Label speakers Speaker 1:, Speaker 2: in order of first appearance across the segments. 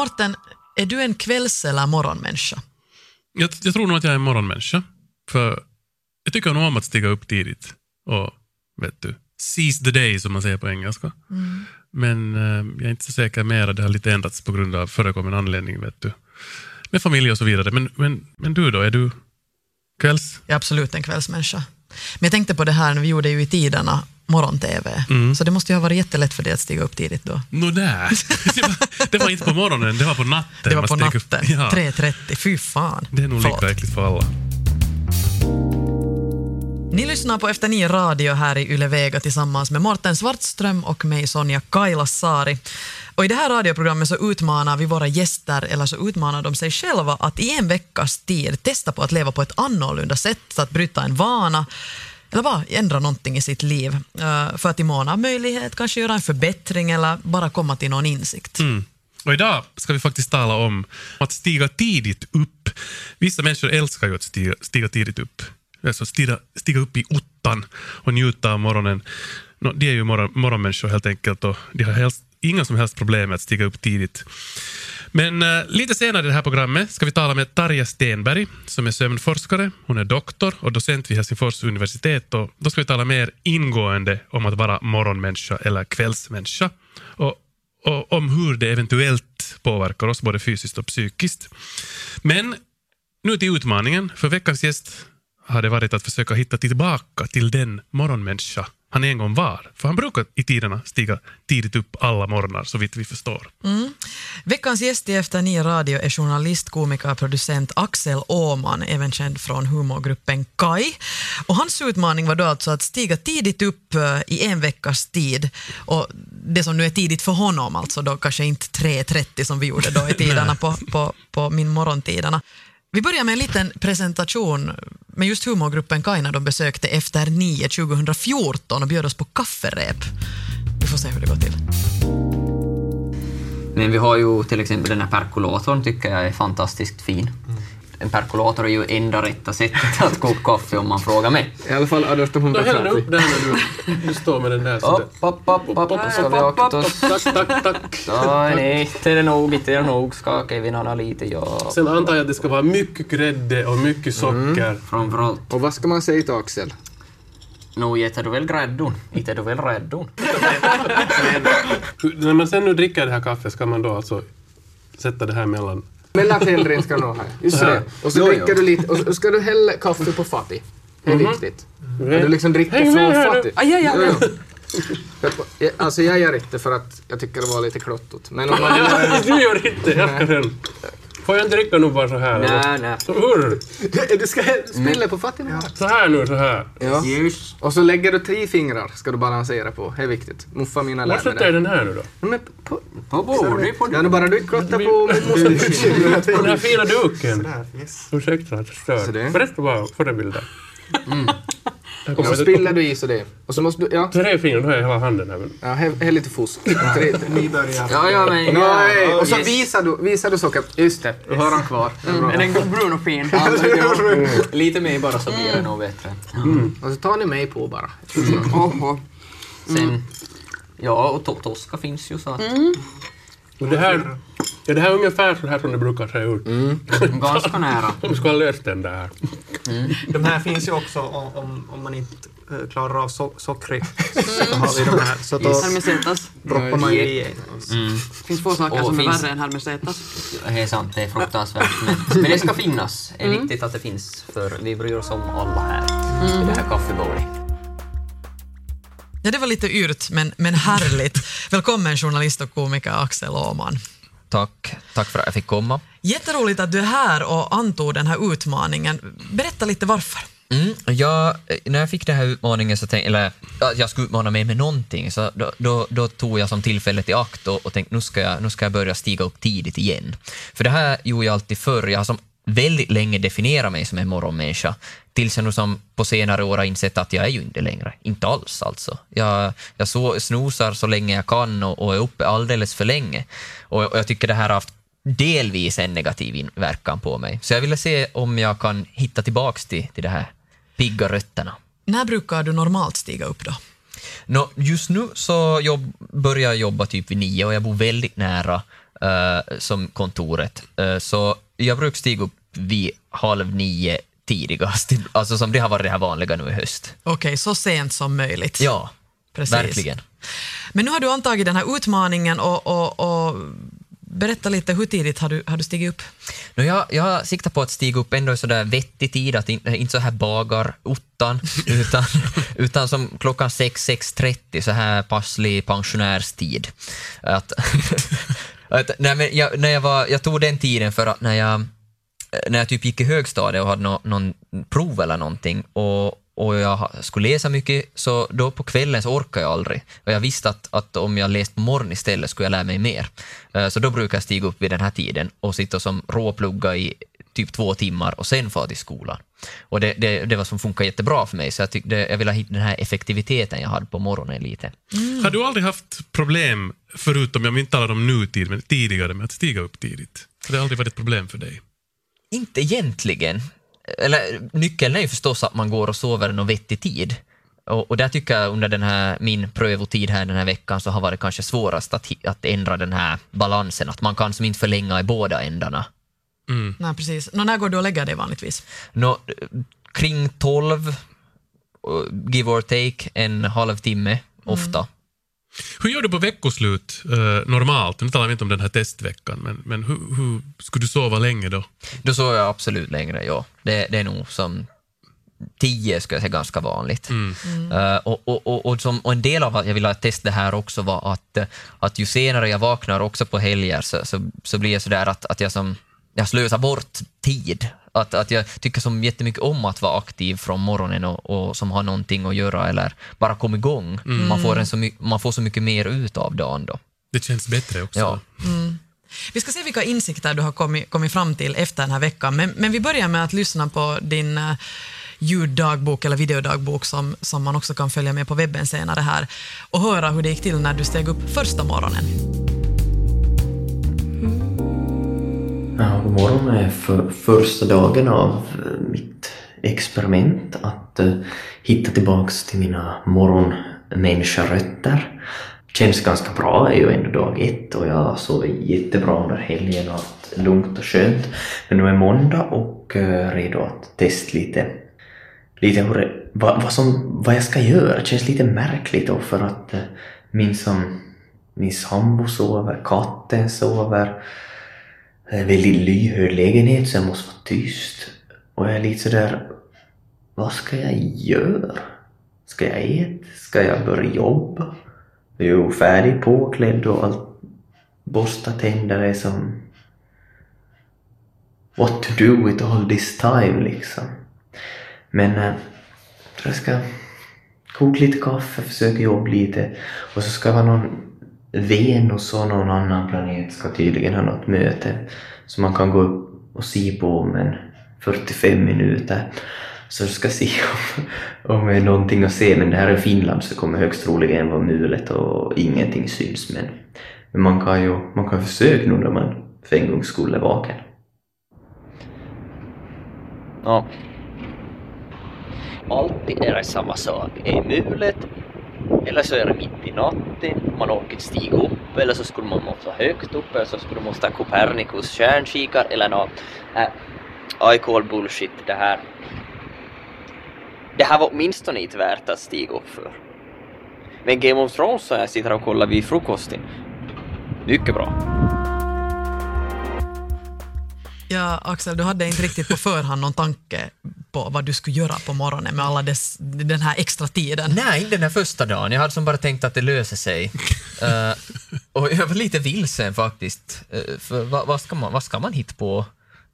Speaker 1: Morten, är du en kvälls eller morgonmänniska?
Speaker 2: Jag, jag tror nog att jag är en morgonmänniska. För jag tycker nog om att stiga upp tidigt och vet du, seize the day som man säger på engelska. Men eh, jag är inte så säker mer, det har lite ändrats på grund av förekommande anledning. Vet du. Med familj och så vidare. Men, men, men du då, är du kvälls...
Speaker 1: Jag är absolut en kvällsmänniska. Men jag tänkte på det här när vi gjorde ju i tiderna morgon-tv. Så det måste ju ha varit jättelätt för dig att stiga upp tidigt då.
Speaker 2: Där. det, var, det var inte på morgonen, det var på natten.
Speaker 1: Det var på natten,
Speaker 2: Ja,
Speaker 1: 3.30. Fy fan.
Speaker 2: det är nog lika äckligt för alla.
Speaker 1: Ni lyssnar på Efter nio radio här i Yle Vega tillsammans med Morten Svartström och mig Sonja Kailasari. Och I det här radioprogrammet så utmanar vi våra gäster, eller så utmanar de sig själva att i en veckas tid testa på att leva på ett annorlunda sätt, att bryta en vana eller bara ändra någonting i sitt liv eh, för att i mån av möjlighet kanske göra en förbättring eller bara komma till någon insikt.
Speaker 2: Mm. Och idag ska vi faktiskt tala om att stiga tidigt upp. Vissa människor älskar ju att stiga, stiga tidigt upp. Alltså stiga, stiga upp i ottan och njuta av morgonen. No, de är ju morgon, morgonmänniskor helt enkelt och de har helst, inga som helst problem med att stiga upp tidigt. Men uh, lite senare i det här programmet ska vi tala med Tarja Stenberg som är sömnforskare. Hon är doktor och docent vid Helsingfors universitet. Och då ska vi tala mer ingående om att vara morgonmänniska eller kvällsmänniska. Och och om hur det eventuellt påverkar oss både fysiskt och psykiskt. Men nu till utmaningen. För veckans gäst har det varit att försöka hitta tillbaka till den morgonmänniska han en gång var. För han brukar i tiderna stiga tidigt upp alla morgnar, så vitt vi förstår.
Speaker 1: Veckans gäst i Efter nio radio är journalist, komiker, producent Axel Åman, även känd från humorgruppen Kai. Och hans utmaning var då alltså att stiga tidigt upp eh, i en veckas tid. Och det som nu är tidigt för honom, alltså då kanske inte 3.30 som vi gjorde då i tiderna på, på, på min morgontiderna. Vi börjar med en liten presentation men just humorgruppen Kaina de besökte Efter 9 2014 och bjöd oss på kafferep. Vi får se hur det går till.
Speaker 3: Men vi har ju till exempel den här perkulatorn tycker jag är fantastiskt fin. En perkulator är ju enda rätta sättet att koka kaffe om man frågar mig.
Speaker 4: I alla fall 1830.
Speaker 2: Häll upp den när du, du står med den där.
Speaker 3: Upp, upp, upp, upp, ska vi akta oss.
Speaker 2: Tack, tack, tack.
Speaker 3: Nej, inte är det nog, inte är det nog. Ska Kevin lite, ja.
Speaker 2: Sen antar jag att det ska vara mycket grädde och mycket socker.
Speaker 3: Framförallt,
Speaker 4: Och vad ska man säga till Axel?
Speaker 3: nog äter du väl gräddon? Inte är du väl räddon?
Speaker 2: När man sen nu dricker det här kaffet ska man då alltså sätta det här mellan...
Speaker 4: Mellantillring ska du ha. Just
Speaker 2: här.
Speaker 4: det. Och så
Speaker 3: Jo,
Speaker 4: dricker
Speaker 3: jo.
Speaker 4: du lite, och så ska du hälla kaffe på fattig. Det är viktigt. Att du liksom dricker från fattig.
Speaker 3: Aj, aj, aj.
Speaker 4: Jag- Alltså jag gör inte för att jag tycker det var lite klottot. Men om man
Speaker 2: Du gör inte, jag ska. Får jag inte dricka nu bara så här?
Speaker 3: Nej, nej.
Speaker 2: Så, hur?
Speaker 4: Du ska spilla på fattig nu.
Speaker 2: Så här nu, så här.
Speaker 4: Ja.
Speaker 3: Just.
Speaker 4: Och så lägger du tre fingrar ska du balansera på. Det är viktigt. Muffa mina
Speaker 2: Var
Speaker 4: lär mig
Speaker 2: sätter jag
Speaker 4: det.
Speaker 2: den här nu då?
Speaker 4: Men på,
Speaker 3: På bordet,
Speaker 4: ja, nu bara du klottar på min moster.
Speaker 2: Den här fina duken.
Speaker 4: Sådär, yes.
Speaker 2: Ursäkta att jag
Speaker 4: Så
Speaker 2: stör.
Speaker 4: det-
Speaker 2: Berätta bara förebilder. Här
Speaker 4: Och så spiller du i så det. Och så måste du, ja,
Speaker 2: Tre fingrar, då har jag hela handen här. men-
Speaker 4: ja är lite fusk. Tre,
Speaker 3: Ja, ja, men...
Speaker 4: Nej, och så
Speaker 3: Yes.
Speaker 4: visar du, visar du socker. Just det, du har kvar.
Speaker 3: Den brun och fin? Ja, men ja. Lite mer bara så blir det nog bättre.
Speaker 4: Och så tar ni mig på bara.
Speaker 3: Sen... Ja, och to Tosca finns ju så att...
Speaker 2: Och det här, ja, det här är ungefär så här som det brukar se ut.
Speaker 3: Ganska nära.
Speaker 2: De ska ha löst den där.
Speaker 5: De här finns ju också om, om, om man inte eh, klarar av so sockret. Så har vi de här. Så då
Speaker 6: Hermesetas.
Speaker 5: droppar man ju i.
Speaker 6: Det finns få saker
Speaker 3: Och
Speaker 6: som är
Speaker 3: finns-
Speaker 6: värre än hermesetas.
Speaker 3: Det är sant, det är fruktansvärt. Men, men det ska finnas. Det är viktigt att det finns, för vi bryr oss om alla här i det här kaffebordet.
Speaker 1: Ja, det var lite yrt, men, men härligt. Välkommen journalist och komiker Axel Åman.
Speaker 7: Tack. Tack för att jag fick komma.
Speaker 1: Jätteroligt att du är här och antog den här utmaningen. Berätta lite varför.
Speaker 7: Mm, jag, när jag fick den här utmaningen, så tänkte, eller att jag skulle utmana mig med någonting, så då, då, då tog jag som tillfället i akt och, och tänkte nu ska, jag, nu ska jag börja stiga upp tidigt igen. För det här gjorde jag alltid förr. Jag har som väldigt länge definierat mig som en morgonmänniska, tills jag nu som på senare år har insett att jag är ju inte längre. Inte alls alltså. Jag, jag så, snosar så länge jag kan och, och är uppe alldeles för länge. Och, och jag tycker det här har haft delvis en negativ inverkan på mig. Så jag ville se om jag kan hitta tillbaks till, till det här pigga rötterna.
Speaker 1: När brukar du normalt stiga upp då?
Speaker 7: Nå, just nu så jobb, börjar jag jobba typ vid nio och jag bor väldigt nära eh, som kontoret. Eh, så jag brukar stiga upp vid halv nio tidigast, alltså som det har varit det här vanliga nu i höst.
Speaker 1: Okej, så sent som möjligt.
Speaker 7: Ja,
Speaker 1: Precis.
Speaker 7: verkligen.
Speaker 1: Men nu har du antagit den här utmaningen och, och, och berätta lite, hur tidigt har du, har du stigit upp?
Speaker 7: No, jag, jag siktar på att stiga upp ändå i sådär vettig tid, att in, inte så här bagar ottan, utan, utan som klockan 6, 6.30, så här passlig pensionärstid. Att, att, nej, men jag, när jag, var, jag tog den tiden för att när jag, när jag typ gick i högstadiet och hade no, någon prov eller någonting och, och jag skulle läsa mycket, så då på kvällen så orkade jag aldrig. Och jag visste att, att om jag läste på morgonen istället skulle jag lära mig mer. Eh, så då brukar jag stiga upp vid den här tiden och sitta som råplugga i typ två timmar och sen fara till skolan. Och det, det, det var som funkar jättebra för mig, så jag, tyckte, jag ville hitta den här effektiviteten jag hade på morgonen lite. Mm.
Speaker 2: Har du aldrig haft problem, förutom, jag inte talar om nutid, men tidigare med att stiga upp tidigt? Har det aldrig varit ett problem för dig?
Speaker 7: Inte egentligen. Eller nyckeln är ju förstås att man går och sover någon vettig tid. Och, och där tycker jag under den här, min prövotid här den här veckan så har varit kanske svårast att, att ändra den här balansen, att man kan som inte förlänga i båda ändarna.
Speaker 1: Nej, precis. Nå, när går du och lägger dig vanligtvis?
Speaker 7: Nå, kring 12, och give or take, en halvtimme ofta.
Speaker 2: Hur gör du på veckoslut eh, normalt? Nu talar vi inte om den här testveckan, men, men hur, hur skulle du sova länge då?
Speaker 7: Då sover jag absolut längre, ja. Det, det är nog som 10 skulle jag säga ganska vanligt. Eh, och, och, och, och, som, och en del av att jag ville testa det här också var att, eh, att ju senare jag vaknar också på helger så, så, så blir jag sådär att, att jag som jag slösar bort tid. Att, att jag tycker som jättemycket om att vara aktiv från morgonen och, och som har någonting att göra eller bara komma igång. Man, får en så my, man får så mycket mer ut av dagen då.
Speaker 2: Det känns bättre också.
Speaker 7: Ja.
Speaker 1: Vi ska se vilka insikter du har kommit, kommit fram till efter den här veckan, men, men vi börjar med att lyssna på din uh, ljuddagbok eller videodagbok som, som man också kan följa med på webben senare här och höra hur det gick till när du steg upp första morgonen.
Speaker 8: Ja, god morgon är för första dagen av eh, mitt experiment att eh, hitta tillbaks till mina morgonmänniskorötter. Känns ganska bra, är ju ändå dag ett och jag sov jättebra under helgen och haft lugnt och skönt. Men nu är måndag och eh, redo att testa lite, lite hur det, vad, vad, som, vad jag ska göra. Det känns lite märkligt då för att eh, min, som, min sambo sover, katten sover, Eh, en väldigt lyhörd lägenhet så jag måste vara tyst. Och jag är lite sådär, vad ska jag göra? Ska jag äta? Ska jag börja jobba? Jag är ju färdig påklädd och allt. Borsta tänder är som... What to do with all this time liksom. Men eh, jag tror jag ska koka lite kaffe, försöka jobba lite. Och så ska vara någon Venus och någon annan planet ska tydligen ha något möte. Så man kan gå upp och se på om en 45 minuter. Så jag ska se om, om det är någonting att se. Men det här är Finland så det kommer högst troligen vara mulet och ingenting syns. Men, men man kan ju man kan försöka nu när man för en gångs skull är vaken.
Speaker 9: Ja. Alltid är det samma sak. Är mulet eller så är det mitt i natten, man orkar inte stiga upp eller så skulle man måste vara högt upp eller så skulle man måste ha Copernicus stjärnkikare eller nåt. Äh, I call bullshit det här. Det här var åtminstone inte värt att stiga upp för. Men Game of Thrones så jag sitter och kollar vid frukosten. Mycket bra.
Speaker 1: Ja, Axel, du hade inte riktigt på förhand någon tanke på vad du skulle göra på morgonen med alla dess, den här extra tiden.
Speaker 7: Nej, inte den här första dagen. Jag hade som bara tänkt att det löser sig. Eh, och jag var lite vilsen faktiskt. Eh, för vad, vad, ska man, vad ska man hitta på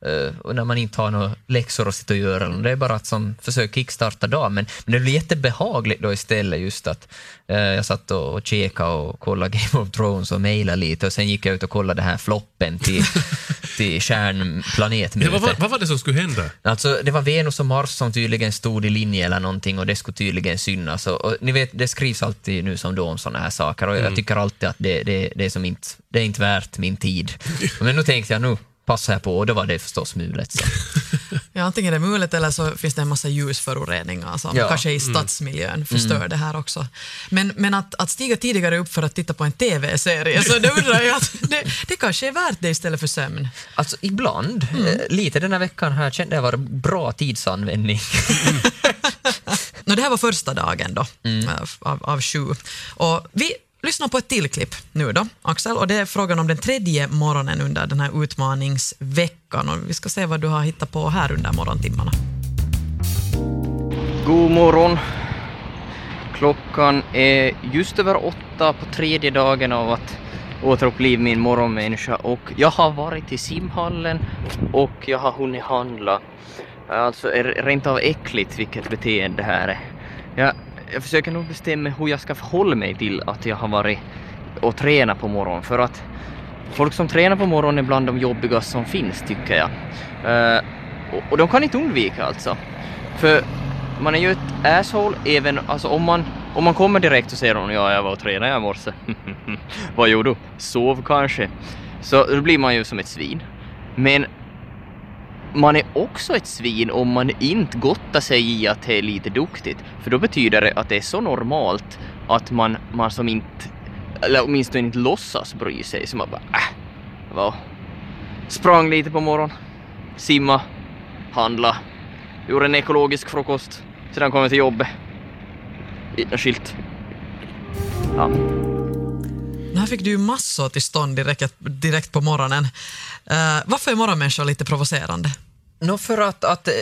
Speaker 7: eh, när man inte har några läxor att sitta och göra? Det är bara att som försöka kickstarta dagen. Men, men det blir jättebehagligt då istället just att eh, jag satt och, och chekade och kollade Game of Thrones och mejlade lite och sen gick jag ut och kollade den här floppen till, till
Speaker 2: Ja,
Speaker 7: kärnplanetmötet.
Speaker 2: vad, vad, vad var det som skulle hända?
Speaker 7: Alltså, det var Venus och Mars som tydligen stod i linje eller någonting och det skulle tydligen synas. Och, och, ni vet, det skrivs alltid nu som då om sådana här saker och jag tycker alltid att det, det, det, är som inte, det är inte värt min tid. Men nu tänkte jag, nu passar jag på och då var det förstås mulet. Så.
Speaker 1: Ja, antingen är det mulet eller så finns det en massa ljusföroreningar som
Speaker 7: Ja.
Speaker 1: kanske i stadsmiljön förstör det här också. Men, men att, att stiga tidigare upp för att titta på en TV-serie, så då undrar jag att det, det kanske är värt det istället för sömn.
Speaker 7: Alltså ibland,
Speaker 1: Mm.
Speaker 7: eh, lite den här veckan kände jag var bra tidsanvändning.
Speaker 1: Nå, det här var första dagen då,
Speaker 7: Mm.
Speaker 1: av, av sju. Och vi Lyssna på ett till klipp nu då, Axel, och det är frågan om den tredje morgonen under den här utmaningsveckan. Och vi ska se vad du har hittat på här under morgontimmarna.
Speaker 9: God morgon. Klockan är just över åtta på tredje dagen av att återuppliva min morgonmänniska och jag har varit i simhallen och jag har hunnit handla. Alltså är rent av äckligt vilket beteende det här är. Jag, jag försöker nog bestämma hur jag ska förhålla mig till att jag har varit och tränat på morgonen för att folk som tränar på morgonen är bland de jobbigaste som finns tycker jag. Uh, och, och de kan inte undvika alltså. För man är ju ett asshole även, alltså om man, om man kommer direkt och säger hon ja jag var och tränade i morse. Vad gjorde du? Sov kanske. Så då blir man ju som ett svin. Men man är också ett svin om man inte gottar sig i att det är lite duktigt. För då betyder det att det är så normalt att man, man som inte, eller åtminstone inte låtsas bry sig. Så man bara äh, vad, Sprang lite på morgonen, simma, handla, gjorde en ekologisk frukost, sedan kom jag till jobbet. Inte skilt. Ja.
Speaker 1: Här fick du ju massor till stånd direkt, direkt på morgonen. Uh, varför är morgonmänniskor lite provocerande?
Speaker 7: Nå, för att, att eh,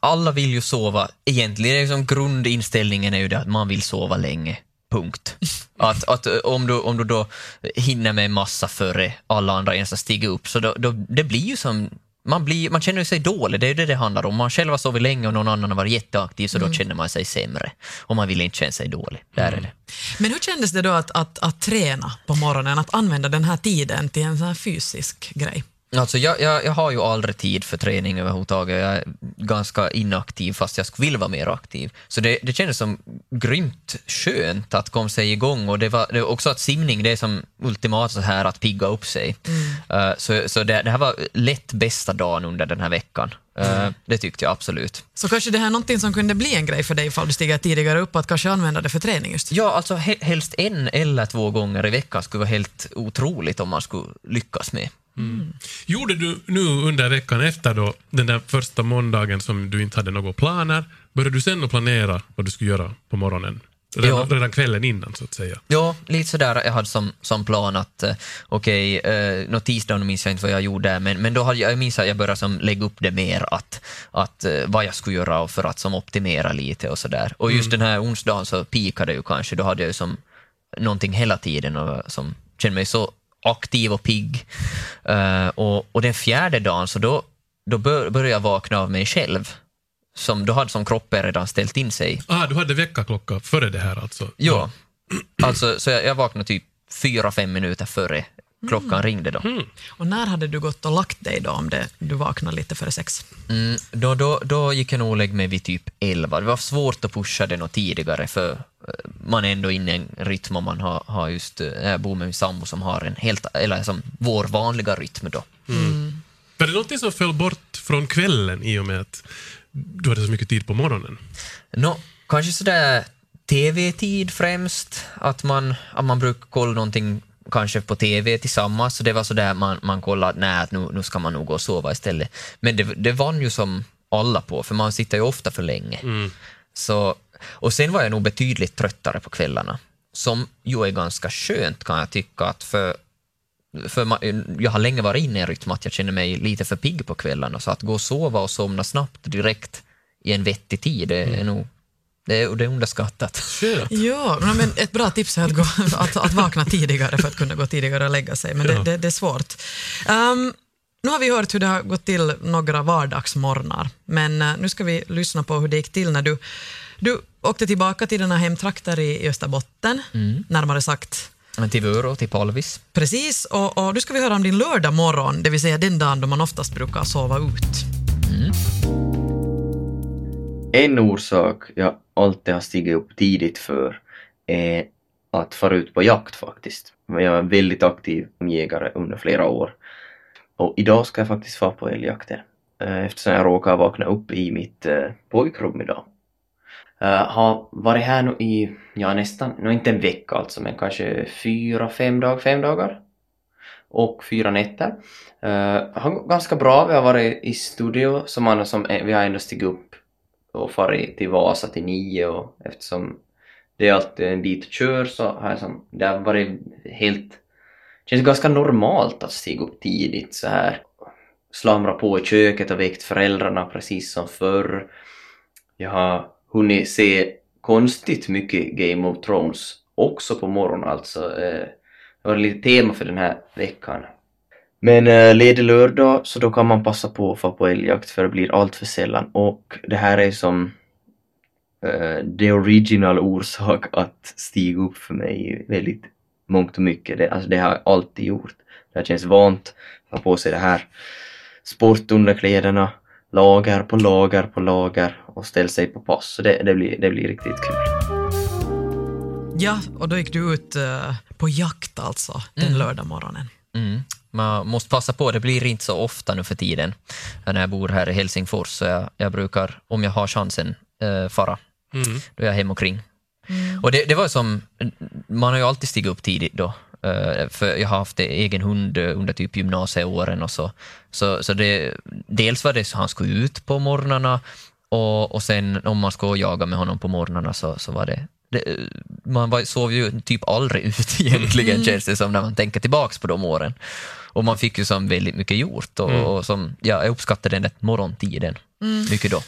Speaker 7: alla vill ju sova. Egentligen liksom grundinställningen är ju det att man vill sova länge. Punkt. Att, att eh, om, du, om du då hinner med en massa före alla andra ens har stigit upp, så då, då, det blir ju som man, blir, man känner sig dålig, det är ju det det handlar om. Man själv har sovit länge och någon annan har varit jätteaktiv, så då känner man sig sämre. Och man vill inte känna sig dålig. Där är det.
Speaker 1: Men hur kändes det då att, att, att träna på morgonen, att använda den här tiden till en sån här fysisk grej?
Speaker 7: Alltså jag, jag, jag har ju aldrig tid för träning överhuvudtaget. Jag är ganska inaktiv fast jag skulle vilja vara mer aktiv. Så det, det kändes som grymt skönt att komma sig igång och det var, det var också att simning det är som ultimat så här att pigga upp sig. Uh, så så det, det här var lätt bästa dagen under den här veckan. Uh, Det tyckte jag absolut.
Speaker 1: Så kanske det här är någonting som kunde bli en grej för dig ifall du stiger tidigare upp, att kanske använda det för träning just.
Speaker 7: Ja, alltså he- helst en eller två gånger i veckan skulle vara helt otroligt om man skulle lyckas med.
Speaker 2: Gjorde du nu under veckan efter då, den där första måndagen som du inte hade några planer, började du sen att planera vad du skulle göra på morgonen? Redan,
Speaker 7: Ja.
Speaker 2: redan kvällen innan så att säga.
Speaker 7: Ja, lite sådär. Jag hade som, som plan att, eh, okej, okay, nå tisdagen minns jag inte vad jag gjorde, men, men då hade jag, jag minns att jag började som lägga upp det mer, att, att eh, vad jag skulle göra för att som optimera lite och sådär. Och just den här onsdagen så pikade ju kanske, då hade jag ju som någonting hela tiden och som kände mig så aktiv och pigg. Eh, och, och den fjärde dagen, så då, då bör, började jag vakna av mig själv. Som, då hade som kroppen redan ställt in sig
Speaker 2: Ah, du hade väckarklocka före det här alltså?
Speaker 7: Ja, alltså så jag, jag vaknade typ fyra, fem minuter före klockan ringde då.
Speaker 1: Och när hade du gått och lagt dig då om det, du vaknade lite före sex?
Speaker 7: Mm, då, då, då gick jag nog och lägga mig vid typ elva. Det var svårt att pusha det något tidigare för man är ändå inne i en rytm och man har, har just, eh, jag bor med min sambo som har en helt, eller som vår vanliga rytm då.
Speaker 2: Var det någonting som föll bort från kvällen i och med att du hade så mycket tid på morgonen?
Speaker 7: Nå, kanske sådär TV-tid främst, att man, att man brukar kolla någonting kanske på TV tillsammans, så det var sådär man, man kollade, nej, att nu, nu ska man nog gå och sova istället. Men det, det vann ju som alla på, för man sitter ju ofta för länge. Så, och sen var jag nog betydligt tröttare på kvällarna, som ju är ganska skönt kan jag tycka, att för för jag har länge varit inne i en rytm att jag känner mig lite för pigg på kvällarna, så att gå och sova och somna snabbt direkt i en vettig tid, det är nog det är, det är underskattat.
Speaker 1: Ja, men ett bra tips är att, gå, att, att vakna tidigare för att kunna gå tidigare och lägga sig, men det,
Speaker 2: Ja.
Speaker 1: det, det är svårt. Ehm, nu har vi hört hur det har gått till några vardagsmorgnar, men eh, nu ska vi lyssna på hur det gick till när du, du åkte tillbaka till dina hemtrakter i Österbotten, närmare sagt
Speaker 7: Men till Vörå, till Palvis.
Speaker 1: Precis, och, och nu ska vi höra om din lördag morgon, det vill säga den dagen då man oftast brukar sova ut.
Speaker 8: En orsak jag alltid har stigit upp tidigt för är att fara ut på jakt faktiskt. Jag är väldigt aktiv jägare under flera år. Och idag ska jag faktiskt vara på älgjakten. eh, eftersom jag råkar vakna upp i mitt eh, pojkrum idag. Eh, har varit här nu i, ja nästan, nu inte en vecka alltså, men kanske fyra, fem dagar, fem dagar. Och fyra nätter. Uh, har gått ganska bra, vi har varit i studio, som annars som, eh, vi har ändå stigit upp och farit till Vasa till nio och eftersom det är alltid en bit att köra så har jag som, det har varit helt, känns ganska normalt att stiga upp tidigt så här. Slamra på i köket och väckt föräldrarna precis som förr. Jag har hunnit se konstigt mycket Game of Thrones också på morgonen alltså. Eh, Det var lite tema för den här veckan. Men eh, ledig lördag så då kan man passa på att få på älgjakt för det blir allt för sällan och det här är som eh, the original orsak att stiga upp för mig väldigt mångt och mycket. Det, alltså det har jag alltid gjort. Det känns vant att ha på sig det här sportunderkläderna, lager på lager på lager och ställa sig på pass. Så det, det, blir, det blir riktigt kul.
Speaker 1: Ja, och då gick du ut eh, på jakt alltså den lördag morgonen.
Speaker 7: Mm. Man måste passa på, det blir inte så ofta nu för tiden när jag bor här i Helsingfors. Så jag, jag brukar, om jag har chansen, eh, fara.
Speaker 2: Mm.
Speaker 7: Då är jag hem omkring. Och det, det var som, man har ju alltid stigit upp tidigt då. Eh, för jag har haft egen hund eh, under typ gymnasieåren och så. Så, så det, dels var det så han skulle ut på morgnarna och, och sen om man skulle jaga med honom på morgnarna så, så var det, det man var, sov ju typ aldrig ut egentligen känns det som när man tänker tillbaks på de åren. Och man fick ju som väldigt mycket gjort och, och som, ja, jag uppskattade den där morgontiden mycket då.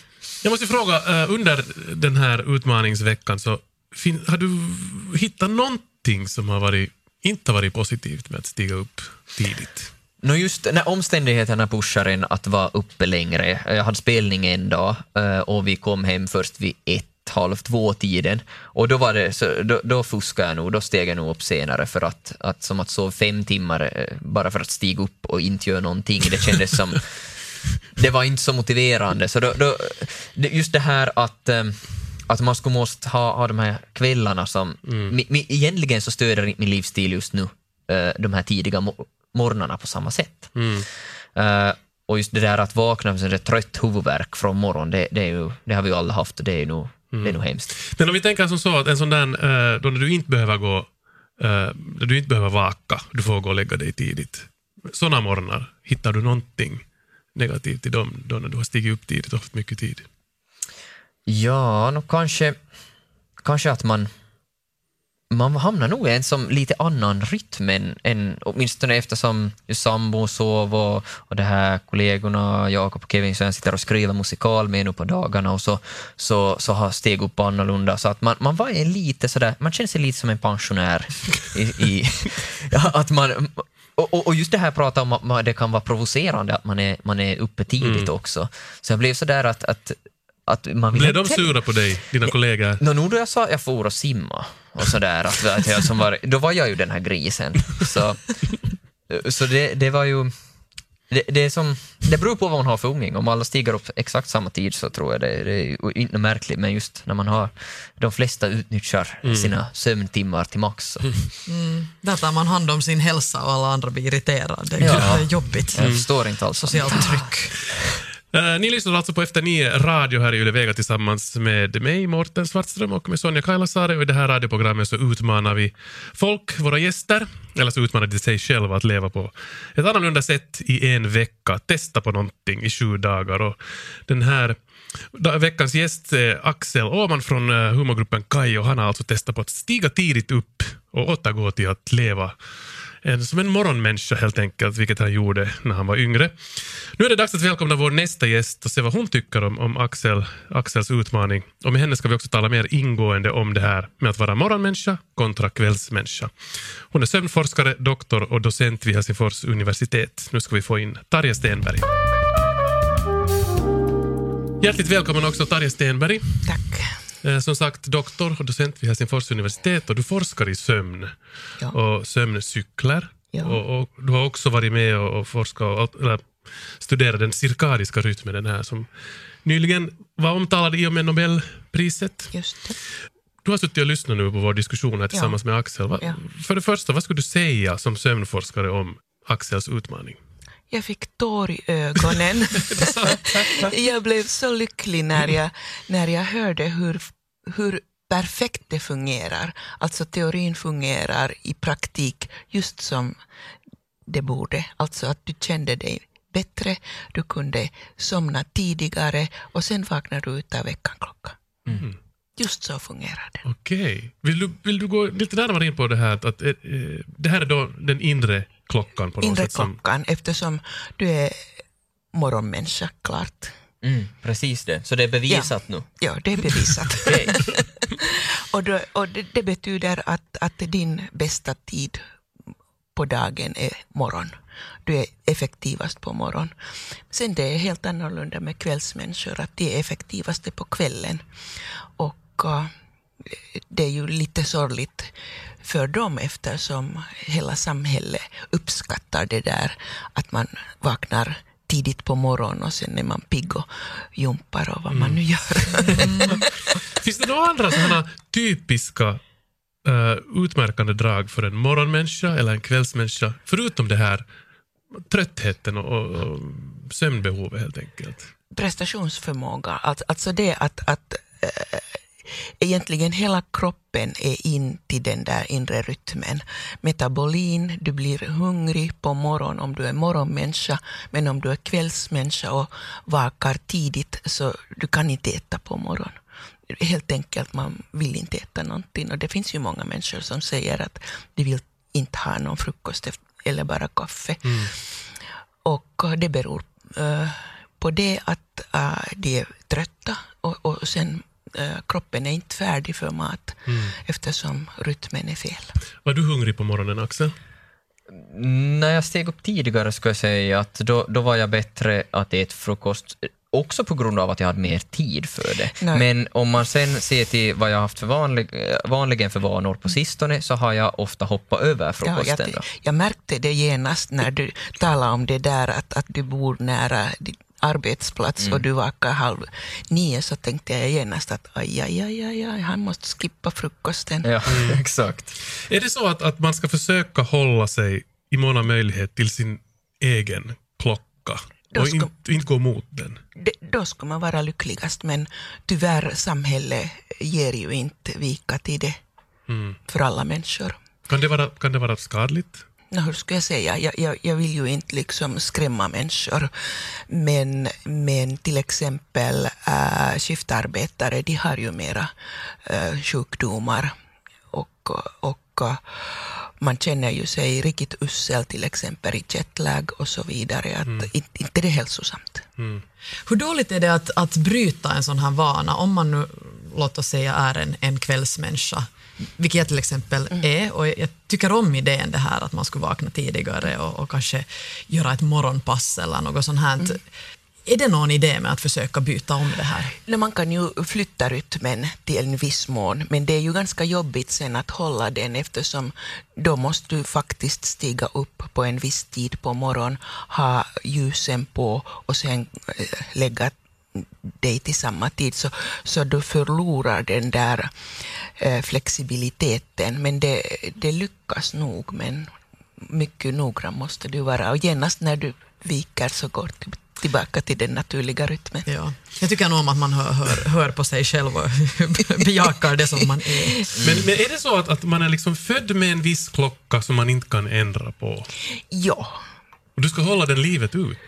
Speaker 2: Jag måste fråga, eh, under den här utmaningsveckan så har du hittat någonting som har varit, inte har varit positivt med att stiga upp tidigt?
Speaker 7: Nå just när omständigheterna pushar en att vara uppe längre. Jag hade spelning en dag eh, och vi kom hem först vid ett, halv två tiden och då var det, så, då, då fuskade jag nog, då steg jag nog upp senare för att, att som att sova fem timmar eh, bara för att stiga upp och inte göra någonting, det kändes som det var inte så motiverande. Så då, då, just det här att, eh, att man skulle måste ha, ha de här kvällarna som... Mi, mi, egentligen så stöder inte min livsstil just nu eh, de här tidiga mo- morgnarna på samma sätt. Eh, och just det där att vakna med där trött huvudvärk från morgon, det, det, ju, det har vi ju alla haft och det är nog, det är nog hemskt.
Speaker 2: Men om vi tänker som så att en sån där, eh, då när du inte behöver gå, när du inte behöver vaka, du får gå och lägga dig tidigt. Såna morgnar, hittar du någonting negativt i dem då när du har stigit upp tidigt och haft mycket tid?
Speaker 7: Ja, nå kanske, kanske att man, man hamnar nog i en som lite annan rytm än, än åtminstone eftersom ju sambo sov och, och det här kollegorna, Jakob och Kevin, jag sitter och skriver musikal med nu på dagarna och så, så, så har steg upp annorlunda. Så att man, man var lite sådär, man känner sig lite som en pensionär. I, i, att man, och, och- just det här prata om att man, det kan vara provocerande att man är, man är uppe tidigt också. Så jag blev sådär att, att, att man vill
Speaker 2: Blev de sura på dig, dina kollegor?
Speaker 7: Nå, nog då jag sa att jag for och simma och sådär, att, att jag som var, då var jag ju den här grisen. Så, så det, det var ju... Det, det, är som, det beror på vad man har för unging. Om alla stiger upp exakt samma tid så tror jag det, det är inte märkligt, men just när man har... De flesta utnyttjar sina sömntimmar till max. Så.
Speaker 1: Där tar man hand om sin hälsa och alla andra blir irriterade. Det är,
Speaker 7: Ja.
Speaker 1: det är jobbigt.
Speaker 7: Jag förstår inte alls.
Speaker 1: Socialt tryck.
Speaker 2: Eh, ni lyssnar alltså på Efter nio radio här i Yle Vega tillsammans med mig, Morten Svartström och med Sonja Kailasari. Och i det här radioprogrammet så utmanar vi folk, våra gäster, eller så utmanar de sig själva att leva på ett annorlunda sätt i en vecka, testa på någonting i sju dagar. Och den här veckans gäst är Axel Åman från eh, humorgruppen Kai och han har alltså testat på att stiga tidigt upp och återgå till att leva en, som en morgonmänniska helt enkelt, vilket han gjorde när han var yngre. Nu är det dags att välkomna vår nästa gäst och se vad hon tycker om, om Axel, Axels utmaning. Och med henne ska vi också tala mer ingående om det här med att vara morgonmänniska kontra kvällsmänniska. Hon är sömnforskare, doktor och docent vid Helsingfors universitet. Nu ska vi få in Tarja Stenberg. Hjärtligt välkommen också Tarja Stenberg.
Speaker 1: Tack.
Speaker 2: Eh, Som sagt, doktor och docent vid Helsingfors universitet och du forskar i sömn
Speaker 1: Ja.
Speaker 2: och sömncykler.
Speaker 1: Ja.
Speaker 2: Och, och du har också varit med och, och forskat och, eller, studerat den cirkadiska rytmen, den här som nyligen var omtalad i och med Nobelpriset. Du har suttit och lyssnat nu på vår diskussion här tillsammans med Axel.
Speaker 1: Ja.
Speaker 2: För det första, vad skulle du säga som sömnforskare om Axels utmaning?
Speaker 10: Jag fick tår i ögonen. jag blev så lycklig när jag, när jag hörde hur, hur perfekt det fungerar. Alltså teorin fungerar i praktik just som det borde. Alltså att du kände dig bättre, du kunde somna tidigare och sen vaknar du ut av väckarklockan. Just så fungerar det.
Speaker 2: Okej. Vill, du, vill du gå lite närmare in på det här att, att eh, det här är då den inre klockan på något
Speaker 10: Inre
Speaker 2: sätt? Som,
Speaker 10: klockan eftersom du är morgonmänniska, klart.
Speaker 7: Mm, precis det. Så det är bevisat nu.
Speaker 10: Ja, det är bevisat. Och då, och det, det betyder att, att din bästa tid på dagen är morgon. Du är effektivast på morgon. Sen det är helt annorlunda med kvällsmänniskor, att de är effektivaste på kvällen. Och uh, det är ju lite sorgligt för dem eftersom hela samhället uppskattar det där att man vaknar tidigt på morgonen och sen är man pigg och jumpar och vad man nu gör.
Speaker 2: Finns det några andra sådana typiska eh, utmärkande drag för en morgonmänniska eller en kvällsmänniska, förutom det här tröttheten och, och, och sömnbehovet helt enkelt?
Speaker 10: prestationsförmåga, alltså, alltså det att, att äh, egentligen hela kroppen är in till den där inre rytmen. Metabolin, du blir hungrig på morgonen om du är morgonmänniska, men om du är kvällsmänniska och vakar tidigt så du kan inte äta på morgonen. Helt enkelt, man vill inte äta någonting och det finns ju många människor som säger att de vill inte ha någon frukost eller bara kaffe. Och eh, det beror eh, på det att eh, de är trötta och, och sen kroppen är inte färdig för mat eftersom rytmen är fel.
Speaker 2: Var du hungrig på morgonen, Axel?
Speaker 7: När jag steg upp tidigare skulle jag säga att då, då var jag bättre att äta frukost, också på grund av att jag hade mer tid för det.
Speaker 10: Nej.
Speaker 7: Men om man sen ser till vad jag haft för vanlig, eh, vanligen för vanor på sistone så har jag ofta hoppat över
Speaker 10: Ja,
Speaker 7: frukosten.
Speaker 10: jag,
Speaker 7: då.
Speaker 10: jag märkte det genast när du talade om det där att, att du bor nära arbetsplats och du vakar halv nio så tänkte jag genast att aj, aj, aj, aj, aj han måste skippa frukosten.
Speaker 7: Ja, exakt.
Speaker 2: Är det så att, att man ska försöka hålla sig i mån av möjlighet till sin egen klocka och
Speaker 10: ska-
Speaker 2: inte, inte gå mot den?
Speaker 10: Då ska man vara lyckligast men tyvärr samhället ger ju inte vika till det för alla människor.
Speaker 2: Kan det vara, kan det vara skadligt?
Speaker 10: Hur ska jag säga, jag, jag, jag vill ju inte liksom skrämma människor, men, men till exempel äh, skiftarbetare, de har ju mera äh, sjukdomar. Och, och äh, man känner ju sig riktigt usel till exempel i jetlag och så vidare, att inte, inte det är hälsosamt.
Speaker 1: Hur dåligt är det att, att bryta en sån här vana om man nu, låt oss säga, är en, en kvällsmänniska? Vilket jag till exempel är och jag tycker om idén det här att man skulle vakna tidigare och, och kanske göra ett morgonpass eller något sånt här. Är det någon idé med att försöka byta om det här?
Speaker 10: Nej, Man kan ju flytta rytmen till en viss mån, men det är ju ganska jobbigt sen att hålla den eftersom då måste du faktiskt stiga upp på en viss tid på morgonen, ha ljusen på och sen eh, lägga dig till samma tid, så, så du förlorar den där eh, flexibiliteten. Men det, det lyckas nog, men mycket noggrann måste du vara. Och genast när du viker så går du tillbaka till den naturliga rytmen.
Speaker 1: Ja. Jag tycker nog om att man hör, hör, hör på sig själv och bejakar det som man är.
Speaker 2: Men, men är det så att, att man är liksom född med en viss klocka som man inte kan ändra på?
Speaker 10: Ja,
Speaker 2: Och du ska hålla den livet ut?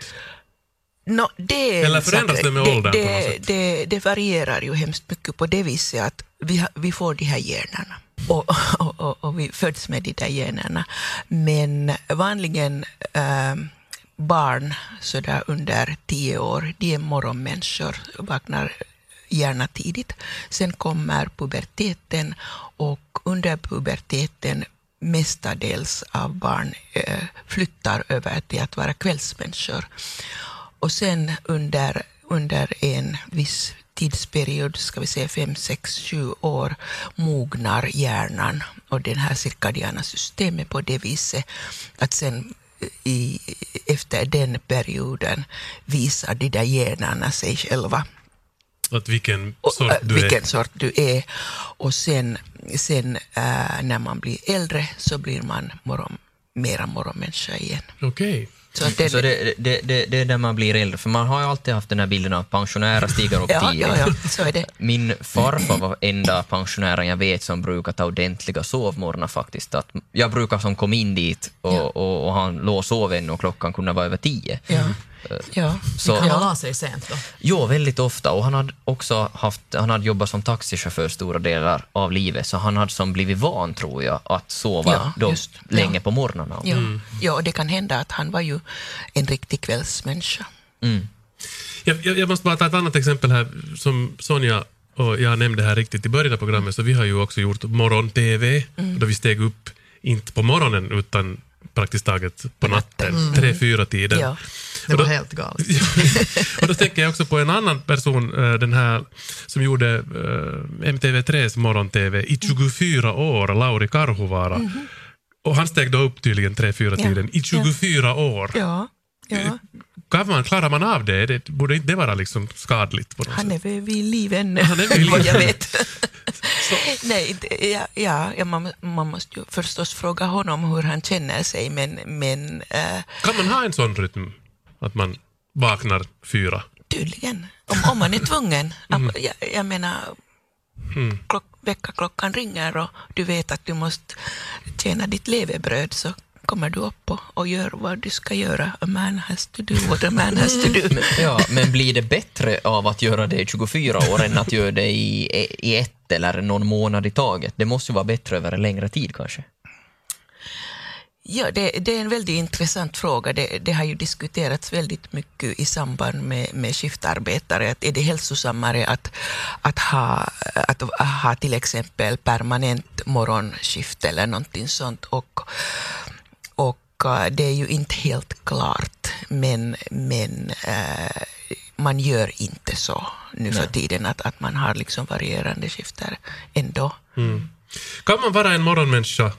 Speaker 10: No, det
Speaker 2: Eller
Speaker 10: en
Speaker 2: förändras det med åldern
Speaker 10: det,
Speaker 2: sätt?
Speaker 10: det, det varierar ju hemskt mycket på det viset att vi, vi får de här generna. Och, och, och, och vi föds med de där generna. Men vanligen äh, barn sådär under tio år, de är morgonmänniskor vaknar gärna tidigt. Sen kommer puberteten och under puberteten mestadels av barn eh, flyttar över till att vara kvällsmänniskor. Och sen under, under en viss tidsperiod, ska vi säga fem, sex, sju år, mognar hjärnan och den här cirkadiana systemet på det viset att sen i, efter den perioden visar de där generna sig själva
Speaker 2: Att vilken
Speaker 10: och,
Speaker 2: sort
Speaker 10: äh,
Speaker 2: du
Speaker 10: vilken
Speaker 2: är?
Speaker 10: sort du är. Och sen, sen äh, när man blir äldre så blir man morgon, mera morgonmänniska igen.
Speaker 2: Okej.
Speaker 10: Så det,
Speaker 7: Så det, det, det, det är när man blir äldre, för man har ju alltid haft den här bilden av pensionärer stiger upp
Speaker 10: ja,
Speaker 7: tidigt.
Speaker 10: ja, ja, så är det.
Speaker 7: Min farfar var enda pensionären jag vet som brukar ta ordentliga sovmorgnar faktiskt. Att jag brukar som kom in dit och,
Speaker 10: Ja.
Speaker 7: och, och han låg och sov ännu och klockan kunde vara över tio.
Speaker 10: Ja. Ja.
Speaker 7: Så,
Speaker 1: Kan man la sig sent då?
Speaker 7: Jo, väldigt ofta. Och han hade också haft, han hade jobbat som taxichaufför stora delar av livet, så han hade som blivit van, tror jag, att sova
Speaker 10: Ja,
Speaker 7: då
Speaker 10: just.
Speaker 7: länge
Speaker 10: Ja.
Speaker 7: på morgnarna.
Speaker 10: Ja. ja, och det kan hända att han var ju en riktig kvällsmänniska.
Speaker 7: Mm.
Speaker 2: Jag, jag, jag måste bara ta ett annat exempel här som Sonja och jag nämnde här riktigt i början av programmet, så vi har ju också gjort morgon-TV, då vi steg upp, inte på morgonen utan praktiskt taget på natten, tre, fyra tiden.
Speaker 10: Ja.
Speaker 1: Det var
Speaker 2: då-
Speaker 1: helt galet.
Speaker 2: och då tänker jag också på en annan person, eh, den här som gjorde eh, MTV3s morgon-TV i 24 år, Lauri Karhuvaara. Och han steg då upp tydligen tre, fyra
Speaker 10: Ja.
Speaker 2: tiden i 24 år.
Speaker 10: Ja, ja.
Speaker 2: Kan man, klarar man av det? det? Borde inte det vara liksom skadligt på något
Speaker 10: Han är väl vid liv ännu,
Speaker 2: Han är vid
Speaker 10: vad jag vet. Nej, ja, ja, ja, man, man måste ju förstås fråga honom hur han känner sig, men, men äh,
Speaker 2: Kan man ha en sån rytm? Att man vaknar fyra?
Speaker 10: tydligen, om, om man är tvungen. Jag, jag menar, klock, väckarklockan ringer och du vet att du måste tjäna ditt levebröd, så kommer du upp och, och gör vad du ska göra. A man has to do what a man has to do.
Speaker 7: Ja, men blir det bättre av att göra det i 24 år än att göra det i, i ett eller någon månad i taget? Det måste ju vara bättre över en längre tid kanske.
Speaker 10: Ja, det, det är en väldigt intressant fråga. Det, det har ju diskuterats väldigt mycket i samband med, med skiftarbetare. Att är det hälsosammare att, att, ha, att ha till exempel permanent morgonskift eller någonting sånt? Och, och eh, det är ju inte helt klart, men, men eh, man gör inte så nu för tiden, att, att man har liksom varierande skifter ändå.
Speaker 2: Kan man vara en morgonmänniska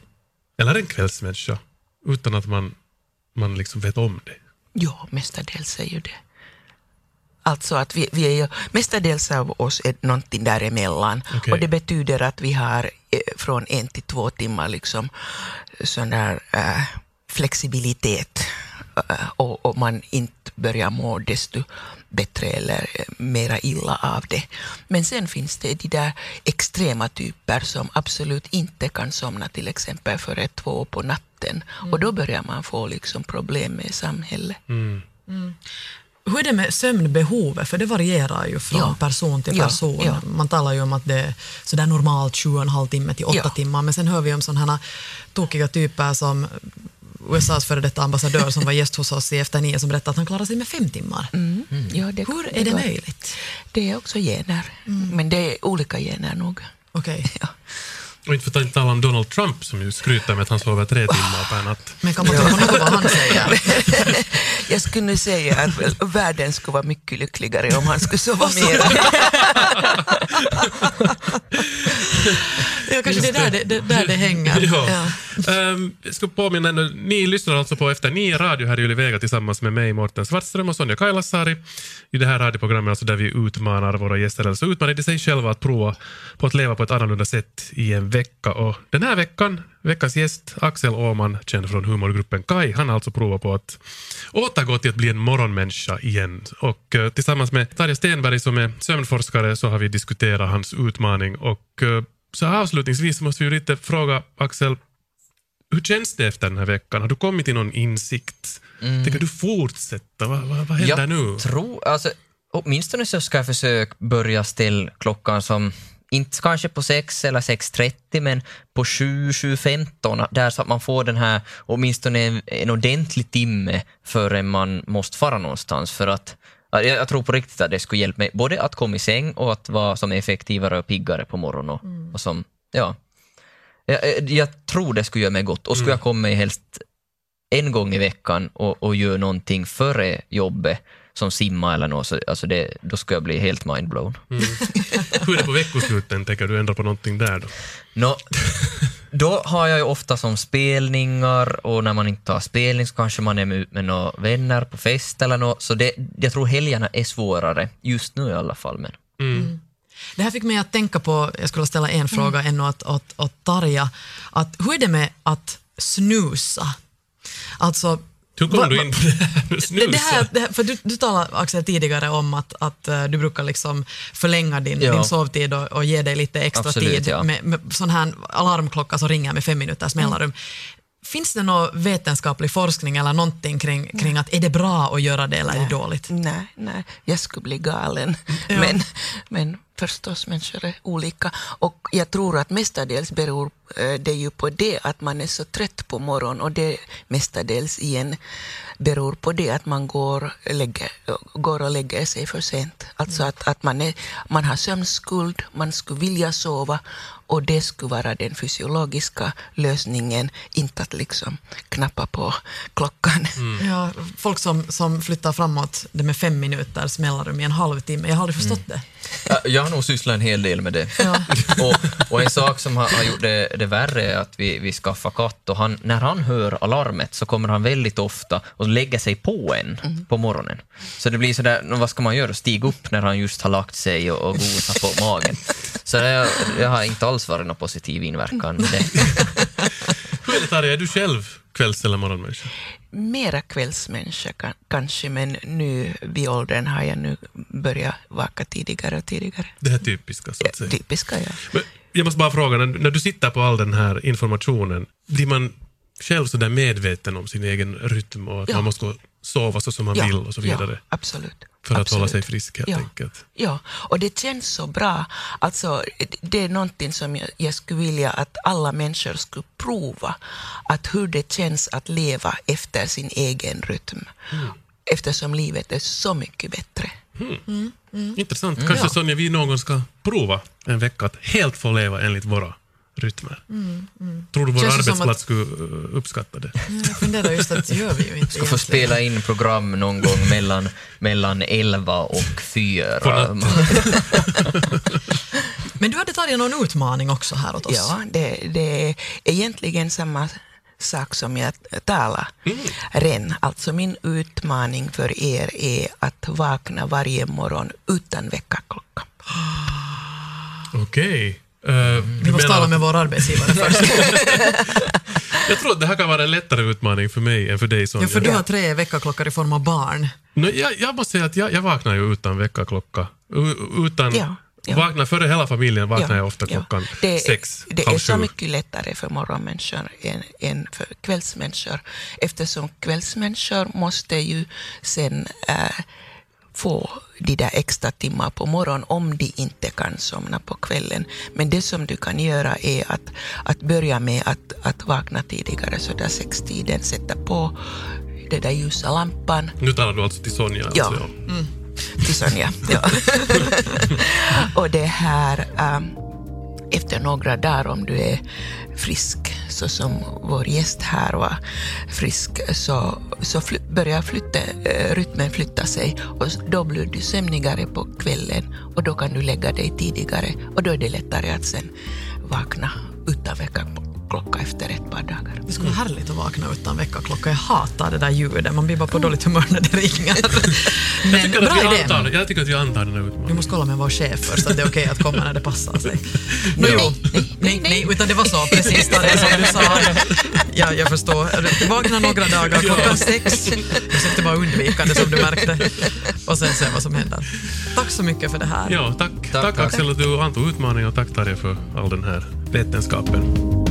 Speaker 2: eller en kvällsmänniska utan att man, man liksom vet om det?
Speaker 10: Ja, mestadels är ju det. Alltså att vi, vi är mestadels av oss är någonting däremellan.
Speaker 2: Okej.
Speaker 10: Och det betyder att vi har eh, från en till två timmar liksom sån där eh, flexibilitet. Eh, och, och man inte börjar må desto bättre eller mera illa av det. Men sen finns det de där extrema typer som absolut inte kan somna till exempel före två på natten. Och då börjar man få liksom problem med samhället.
Speaker 1: Hur är det med sömnbehovet? För det varierar ju från
Speaker 10: Ja.
Speaker 1: person till
Speaker 10: Ja,
Speaker 1: person.
Speaker 10: ja.
Speaker 1: Man talar ju om att det är sådär normalt sju och en halv timme till åtta
Speaker 10: Ja.
Speaker 1: timmar, men sen hör vi om sådana här tokiga typer som USAs före detta ambassadör som var gäst hos oss i Efter nio som berättade att han klarar sig med fem timmar.
Speaker 10: Mm. Ja, det,
Speaker 1: Hur är det
Speaker 10: går.
Speaker 1: möjligt?
Speaker 10: Det är också gener, men det är olika gener nog.
Speaker 1: Okej,
Speaker 10: Ja.
Speaker 2: Och inte för att tala om Donald Trump som ju skryter med att han sover tre timmar per natt.
Speaker 1: men kan man tro på vad han säger?
Speaker 10: Jag skulle nu säga att världen skulle vara mycket lyckligare om han skulle sova mer.
Speaker 1: Ja, kanske det är där det, det, där det hänger.
Speaker 2: Ja. Ehm, jag ska påminna, ni lyssnar alltså på Efter nio radio här i Yle Vega tillsammans med mig, Mårten Svartström och Sonja Kailasari i det här radioprogrammet alltså där vi utmanar våra gäster, eller så utmanar de sig själva att prova på att leva på ett annorlunda sätt i en vecka. Och den här veckan, veckans gäst, Axel Åman, känd från humorgruppen Kai, han har alltså provat på att återgå till att bli en morgonmänniska igen. Och eh, tillsammans med Tarja Stenberg som är sömnforskare så har vi diskuterat hans utmaning och eh, så avslutningsvis måste vi lite fråga Axel, hur känns det efter den här veckan? Har du kommit till någon insikt? Tänker du fortsätta? Vad, vad, vad händer
Speaker 7: jag
Speaker 2: nu?
Speaker 7: tror, alltså, åtminstone så ska jag försöka börja ställa klockan som, inte kanske på 6 eller 6.30, men på 7, 7.15, där så att man får den här, åtminstone en, en ordentlig timme förrän man måste fara någonstans. För att ja, jag, tror på riktigt att det skulle hjälpa mig både att komma i säng och att vara som effektivare och piggare på morgonen. Och, och som, ja. Jag, jag tror det skulle göra mig gott. Och skulle jag komma helst en gång i veckan och, och göra någonting före jobbet, som simma eller något, så, alltså det, då ska jag bli helt mindblown.
Speaker 2: Hur är det på veckosluten? Tänker du ändra på någonting där då?
Speaker 7: Nå, då har jag ju ofta som spelningar och när man inte har spelning så kanske man är med, med några vänner på fest eller något, så det, jag tror helgerna är svårare, just nu i alla fall. Men.
Speaker 1: Det här fick mig att tänka på, jag skulle ställa en fråga ännu åt, åt, åt Tarja, att hur är det med att snusa? Alltså,
Speaker 2: Hur kom
Speaker 1: Va-
Speaker 2: du in på det här med
Speaker 1: Det,
Speaker 2: snusa?
Speaker 1: det här, det här, för du, du talade Axel tidigare om att, att eh, du brukar liksom förlänga din,
Speaker 7: Ja.
Speaker 1: din sovtid och, och ge dig lite extra
Speaker 7: Absolut,
Speaker 1: tid
Speaker 7: ja.
Speaker 1: med, med sån här alarmklocka som ringer med fem minuters mellanrum. Finns det någon vetenskaplig forskning eller någonting kring, kring att är det bra att göra det eller är det dåligt?
Speaker 10: Nej, nej, jag skulle bli galen.
Speaker 1: Ja.
Speaker 10: Men, men förstås, människor är olika. Och jag tror att mestadels beror eh, det ju på det att man är så trött på morgonen och det mestadels igen beror på det att man går, lägger, går och lägger sig för sent. Alltså att, att man, är, man har sömnskuld, man skulle vilja sova och det skulle vara den fysiologiska lösningen, inte att liksom knappa på klockan.
Speaker 1: Ja, folk som, som flyttar framåt det med fem minuters mellanrum i en halvtimme, jag har aldrig förstått det.
Speaker 7: Ja, Jag har nog sysslat en hel del med det. och, och en sak som har, har gjort det, det värre är att vi, vi skaffar katt och han, när han hör alarmet så kommer han väldigt ofta och lägger sig på en på morgonen. Så det blir sådär, vad ska man göra? Stiga upp när han just har lagt sig och, och gosa på magen. Så det, det har inte alls varit någon positiv inverkan med det.
Speaker 2: Hur är det Tarja, är du själv kvälls eller morgonmänniska?
Speaker 10: Mera kvällsmänniska ka- kanske, men nu vid åldern har jag nu börjat vaka tidigare och tidigare.
Speaker 2: Det här typiska så att säga.
Speaker 10: Typiska, ja.
Speaker 2: Men jag måste bara fråga, när, när du sitter på all den här informationen, blir man själv så där medveten om sin egen rytm och att
Speaker 10: Ja.
Speaker 2: man måste gå sova så som man
Speaker 10: ja,
Speaker 2: vill och så vidare?
Speaker 10: Ja, absolut.
Speaker 2: För att
Speaker 10: absolut.
Speaker 2: hålla sig frisk helt
Speaker 10: ja.
Speaker 2: enkelt.
Speaker 10: Ja, och det känns så bra. Alltså, det är någonting som jag, jag skulle vilja att alla människor skulle prova. Att hur det känns att leva efter sin egen rytm. Eftersom livet är så mycket bättre.
Speaker 2: Intressant. Kanske
Speaker 10: Ja.
Speaker 2: Sonja, vi någon ska prova en vecka att helt få leva enligt våra rytmer. Tror du vår arbetsplats skulle uh, uppskatta det?
Speaker 1: Jag funderar just att det gör vi ju inte
Speaker 7: Ska få spela in program någon gång mellan, mellan 11 och 4.
Speaker 2: På natten.
Speaker 1: Men du hade tagit någon utmaning också här åt oss.
Speaker 10: Ja, det, det är egentligen samma sak som jag talade redan. Alltså min utmaning för er är att vakna varje morgon utan väckarklocka.
Speaker 2: Okej. Uh,
Speaker 1: Vi måste tala med vår arbetsgivare först.
Speaker 2: Jag tror att det här kan vara en lättare utmaning för mig än för dig Sonja.
Speaker 1: Ja, för du har tre väckarklockor i form av barn.
Speaker 2: Nå, jag, jag måste säga att jag, jag vaknar ju utan väckarklocka. Utan,
Speaker 10: Ja, ja.
Speaker 2: Vaknar före hela familjen vaknar
Speaker 10: Ja,
Speaker 2: jag ofta
Speaker 10: ja.
Speaker 2: klockan
Speaker 10: det,
Speaker 2: sex,
Speaker 10: Det är så mycket lättare för morgonmänniskor än, än för kvällsmänniskor eftersom kvällsmänniskor måste ju sen äh, få de där extra timmar på morgonen om de inte kan somna på kvällen. Men det som du kan göra är att, att börja med att, att vakna tidigare, så där sextiden, sätta på den där ljusa lampan
Speaker 2: Nu talar du alltså till Sonja?
Speaker 10: Ja.
Speaker 2: Alltså,
Speaker 10: till Sonja. Ja. och det här, ähm, efter några dagar om du är frisk, så som vår gäst här var frisk, så, så fly, börjar flytta, eh, rytmen flytta sig. Och då blir du sömnigare på kvällen och då kan du lägga dig tidigare. Och då är det lättare att sen vakna utan väckarklocka efter ett par dagar.
Speaker 1: Det skulle vara härligt att vakna utan väckarklocka. Jag hatar det där ljudet. Man blir bara på dåligt humör när det ringer.
Speaker 2: jag,
Speaker 1: Men
Speaker 2: tycker
Speaker 1: bra
Speaker 2: att vi
Speaker 1: idé.
Speaker 2: antar, jag tycker att vi antar den här
Speaker 1: Vi
Speaker 2: utmaningen.
Speaker 1: måste kolla med vår chef först att det är okej att komma när det passar sig. No, jo. Nej, nej, utan det var så precis det som du sa. Ja, jag förstår. Vakna några dagar klockan sex. Försökte bara undvika det som du märkte. Och sen se vad som händer. Tack så mycket för det här.
Speaker 2: Ja, tack, tack,
Speaker 7: tack.
Speaker 2: Axel att du antog utmaningen och tack Tarja för all den här vetenskapen.